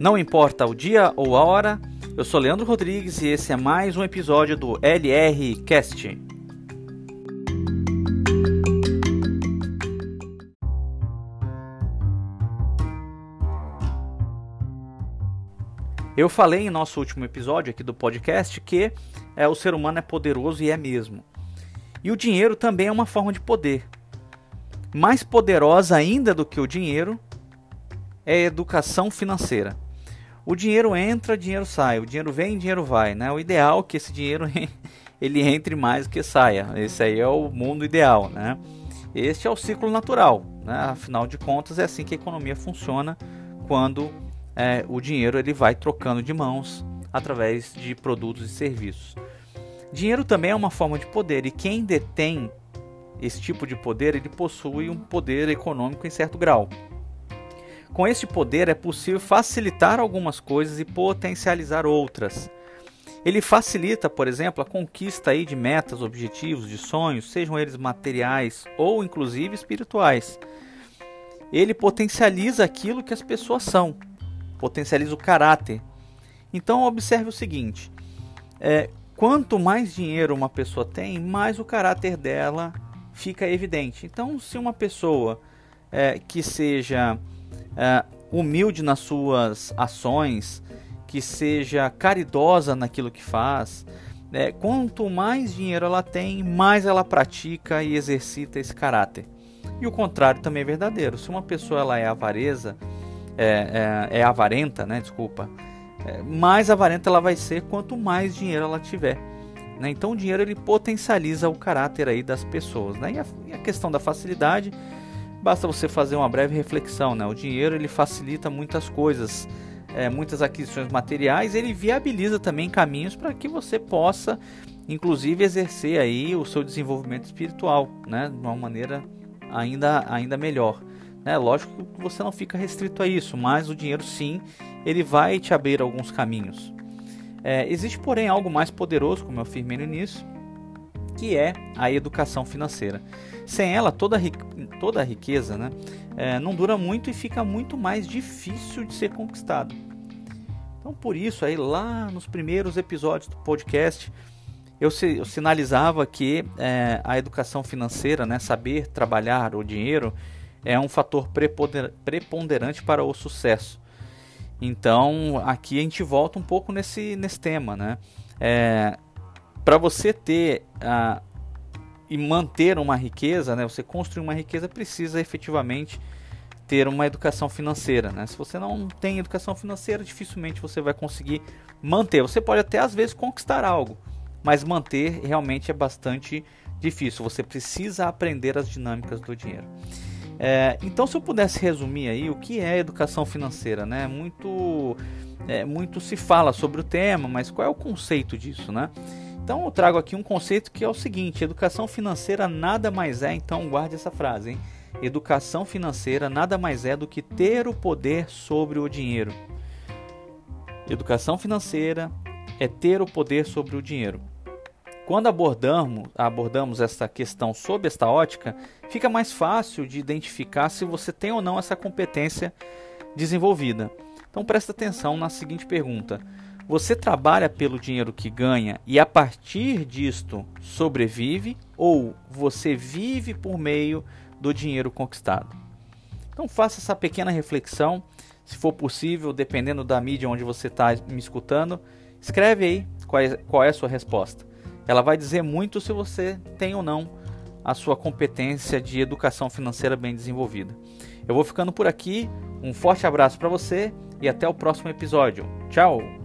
Não importa o dia ou a hora, eu sou Leandro Rodrigues e esse é mais um episódio do LR Cast. Eu falei em nosso último episódio aqui do podcast que é, o ser humano é poderoso e é mesmo. E o dinheiro também é uma forma de poder. Mais poderosa ainda do que o dinheiro é a educação financeira. O dinheiro entra, dinheiro sai. O dinheiro vem, dinheiro vai. Né? O ideal é que esse dinheiro ele entre mais do que saia. Esse aí é o mundo ideal. Né? Este é o ciclo natural. Né? Afinal de contas, é assim que a economia funciona quando é, o dinheiro ele vai trocando de mãos através de produtos e serviços. Dinheiro também é uma forma de poder e quem detém esse tipo de poder, ele possui um poder econômico em certo grau. Com este poder é possível facilitar algumas coisas e potencializar outras. Ele facilita, por exemplo, a conquista aí de metas, objetivos, de sonhos, sejam eles materiais ou inclusive espirituais. Ele potencializa aquilo que as pessoas são, potencializa o caráter. Então observe o seguinte: é, quanto mais dinheiro uma pessoa tem, mais o caráter dela fica evidente. Então, se uma pessoa é, que seja é, humilde nas suas ações, que seja caridosa naquilo que faz, é, quanto mais dinheiro ela tem, mais ela pratica e exercita esse caráter. E o contrário também é verdadeiro. Se uma pessoa ela é avareza, é, é, é avarenta, né? Desculpa. É, mais avarenta ela vai ser quanto mais dinheiro ela tiver. Né? Então o dinheiro ele potencializa o caráter aí das pessoas. Né? E, a, e a questão da facilidade Basta você fazer uma breve reflexão, né? O dinheiro ele facilita muitas coisas, é, muitas aquisições materiais, ele viabiliza também caminhos para que você possa, inclusive, exercer aí o seu desenvolvimento espiritual, né? De uma maneira ainda, ainda melhor. Né? Lógico que você não fica restrito a isso, mas o dinheiro sim, ele vai te abrir alguns caminhos. É, existe, porém, algo mais poderoso, como eu afirmei no início, que é a educação financeira. Sem ela, toda toda a riqueza né, é, não dura muito e fica muito mais difícil de ser conquistado. Então, por isso, aí lá nos primeiros episódios do podcast, eu, eu sinalizava que é, a educação financeira, né, saber trabalhar o dinheiro, é um fator preponderante para o sucesso. Então, aqui a gente volta um pouco nesse, nesse tema, né? É, para você ter uh, e manter uma riqueza, né, você construir uma riqueza precisa efetivamente ter uma educação financeira. Né? Se você não tem educação financeira, dificilmente você vai conseguir manter. Você pode até às vezes conquistar algo, mas manter realmente é bastante difícil. Você precisa aprender as dinâmicas do dinheiro. É, então, se eu pudesse resumir aí o que é educação financeira, né? Muito, é, muito se fala sobre o tema, mas qual é o conceito disso, né? Então eu trago aqui um conceito que é o seguinte: educação financeira nada mais é, então guarde essa frase, hein? Educação financeira nada mais é do que ter o poder sobre o dinheiro. Educação financeira é ter o poder sobre o dinheiro. Quando abordamos, abordamos essa questão sob esta ótica, fica mais fácil de identificar se você tem ou não essa competência desenvolvida. Então presta atenção na seguinte pergunta: você trabalha pelo dinheiro que ganha e a partir disto sobrevive ou você vive por meio do dinheiro conquistado? Então faça essa pequena reflexão, se for possível, dependendo da mídia onde você está me escutando, escreve aí qual é, qual é a sua resposta. Ela vai dizer muito se você tem ou não a sua competência de educação financeira bem desenvolvida. Eu vou ficando por aqui, um forte abraço para você e até o próximo episódio. Tchau!